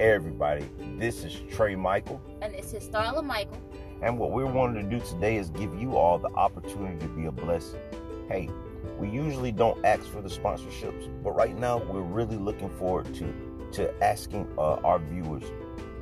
Everybody, this is Trai Michael. And this is Starla Michael. And what we're wanting to do today is give you all the opportunity to be a blessing. Hey, we usually don't ask for the sponsorships, but right now we're really looking forward to to asking uh, our viewers,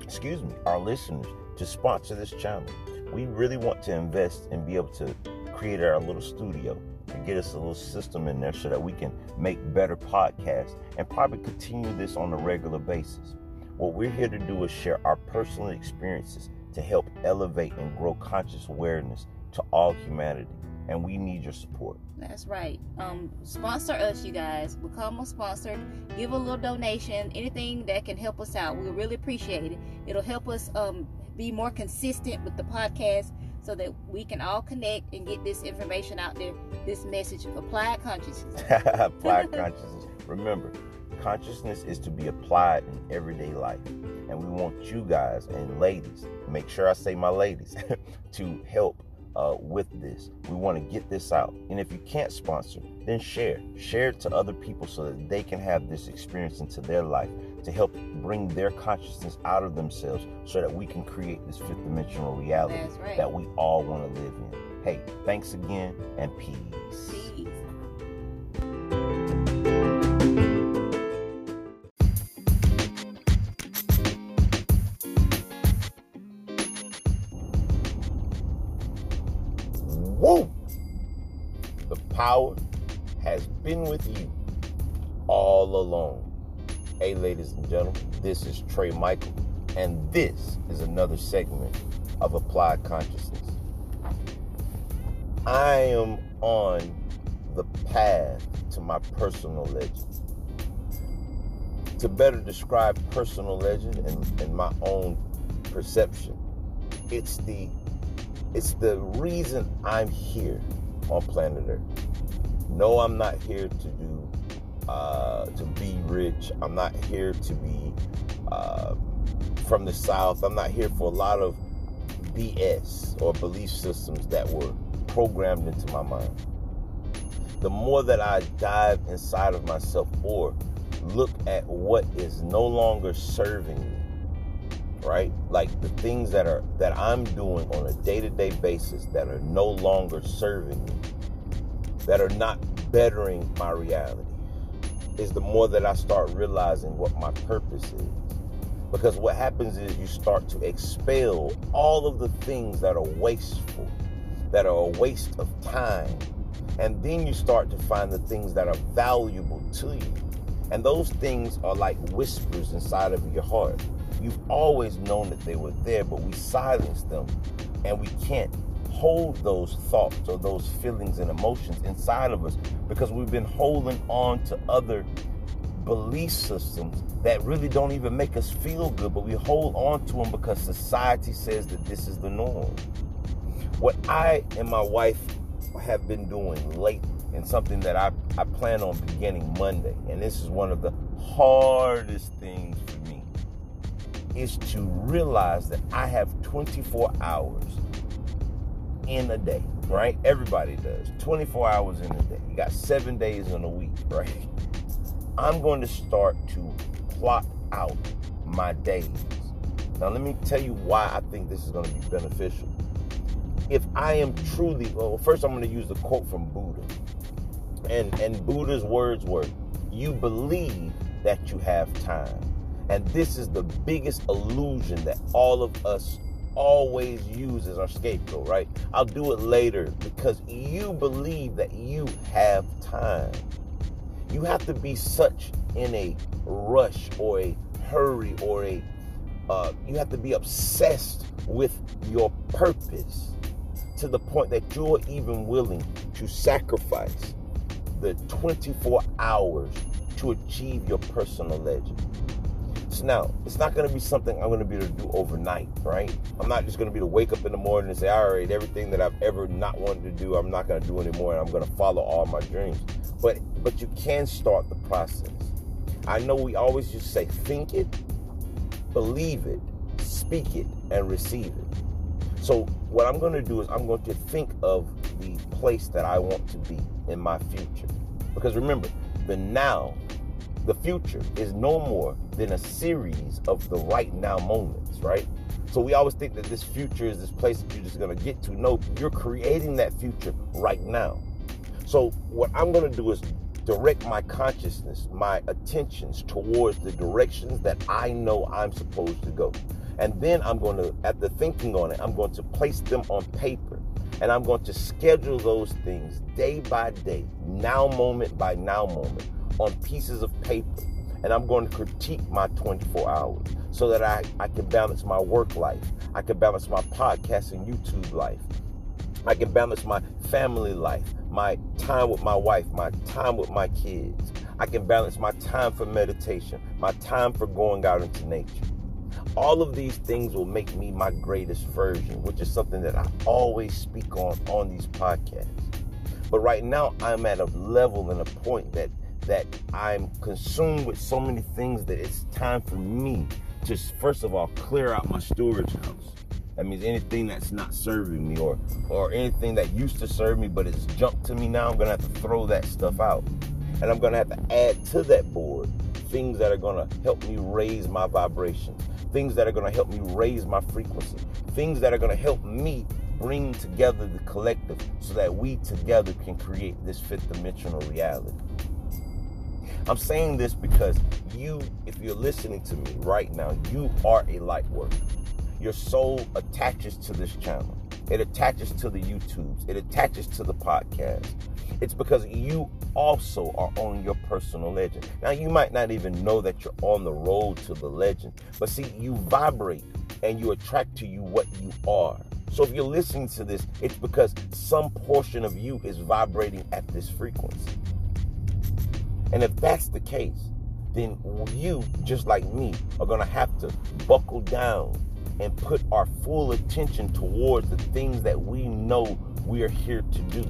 excuse me, our listeners to sponsor this channel. We really want to invest and be able to create our little studio and get us a little system in there so that we can make better podcasts and probably continue this on a regular basis. What we're here to do is share our personal experiences to help elevate and grow conscious awareness to all humanity. And we need your support. That's right. Um, sponsor us, you guys. Become a sponsor. Give a little donation. Anything that can help us out. We really appreciate it. It'll help us um, be more consistent with the podcast so that we can all connect and get this information out there. This message of applied consciousness. applied consciousness. Remember, consciousness is to be applied in everyday life. And we want you guys and ladies, make sure I say my ladies, to help uh, with this. We want to get this out. And if you can't sponsor, then share. Share it to other people so that they can have this experience into their life to help bring their consciousness out of themselves so that we can create this fifth dimensional reality right. that we all want to live in. Hey, thanks again and peace. Peace. Power has been with you all along. Hey, ladies and gentlemen, this is Trai Michael, and this is another segment of Applied Consciousness. I am on the path to my personal legend. To better describe personal legend and, and my own perception, it's the it's the reason I'm here on planet Earth. No, I'm not here to do uh, to be rich. I'm not here to be uh, from the South. I'm not here for a lot of BS or belief systems that were programmed into my mind. The more that I dive inside of myself or look at what is no longer serving me, right? Like the things that are that I'm doing on a day-to-day basis that are no longer serving me, that are not bettering my reality, is the more that I start realizing what my purpose is. Because what happens is you start to expel all of the things that are wasteful, that are a waste of time. And then you start to find the things that are valuable to you. And those things are like whispers inside of your heart. You've always known that they were there, but we silence them and we can't hold those thoughts or those feelings and emotions inside of us because we've been holding on to other belief systems that really don't even make us feel good, but we hold on to them because society says that this is the norm. What I and my wife have been doing lately, and something that I, I plan on beginning Monday, and this is one of the hardest things for me, is to realize that I have 24 hours in a day, right? Everybody does. 24 hours in a day. You got seven days in a week, right? I'm going to start to plot out my days. Now, let me tell you why I think this is going to be beneficial. If I am truly, well, first I'm going to use the quote from Buddha. And, and Buddha's words were, You believe that you have time. And this is the biggest illusion that all of us always use as our scapegoat, right? I'll do it later because you believe that you have time. You have to be such in a rush or a hurry or a uh, you have to be obsessed with your purpose to the point that you're even willing to sacrifice the 24 hours to achieve your personal legend. Now, it's not going to be something I'm going to be able to do overnight, right? I'm not just going to be to wake up in the morning and say, all right, everything that I've ever not wanted to do, I'm not going to do anymore, and I'm going to follow all my dreams. But but you can start the process. I know we always just say, think it, believe it, speak it, and receive it. So what I'm going to do is I'm going to think of the place that I want to be in my future. Because remember, the now, the future is no more than a series of the right now moments, right? So we always think that this future is this place that you're just to get to. No, you're creating that future right now. So what I'm to do is direct my consciousness, my attentions towards the directions that I know I'm supposed to go. And then I'm going to, at the thinking on it, I'm going to place them on paper. And I'm going to schedule those things day by day, now moment by now moment, on pieces of paper. And I'm going to critique my 24 hours so that I, I can balance my work life. I can balance my podcast and YouTube life. I can balance my family life, my time with my wife, my time with my kids. I can balance my time for meditation, my time for going out into nature. All of these things will make me my greatest version, which is something that I always speak on on these podcasts. But right now, I'm at a level and a point that that I'm consumed with so many things that it's time for me to first of all clear out my storage house. That means anything that's not serving me or or anything that used to serve me but it's jumped to me now, I'm gonna have to throw that stuff out. And I'm gonna have to add to that board things that are gonna help me raise my vibrations, things that are gonna help me raise my frequency, things that are gonna help me bring together the collective so that we together can create this fifth dimensional reality. I'm saying this because you, if you're listening to me right now, you are a light worker. Your soul attaches to this channel. It attaches to the YouTubes. It attaches to the podcast. It's because you also are on your personal legend. Now, you might not even know that you're on the road to the legend, but see, you vibrate and you attract to you what you are. So if you're listening to this, it's because some portion of you is vibrating at this frequency. And if that's the case, then you, just like me, are going to have to buckle down and put our full attention towards the things that we know we're here to do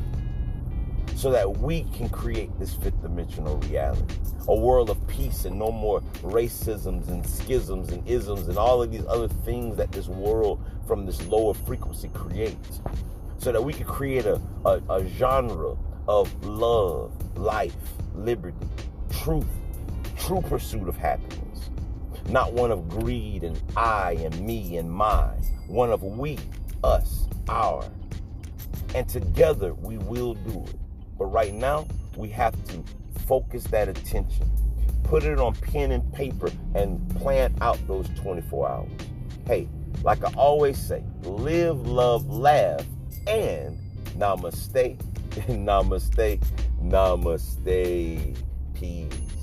so that we can create this fifth dimensional reality a world of peace and no more racisms and schisms and isms and all of these other things that this world from this lower frequency creates. So that we can create a, a, a genre of love life liberty, truth, true pursuit of happiness. Not one of greed and I and me and mine. One of we, us, our. And together we will do it. But right now, we have to focus that attention, put it on pen and paper, and plan out those 24 hours. Hey, like I always say, live, love, laugh, and namaste, namaste, Namaste. Peace.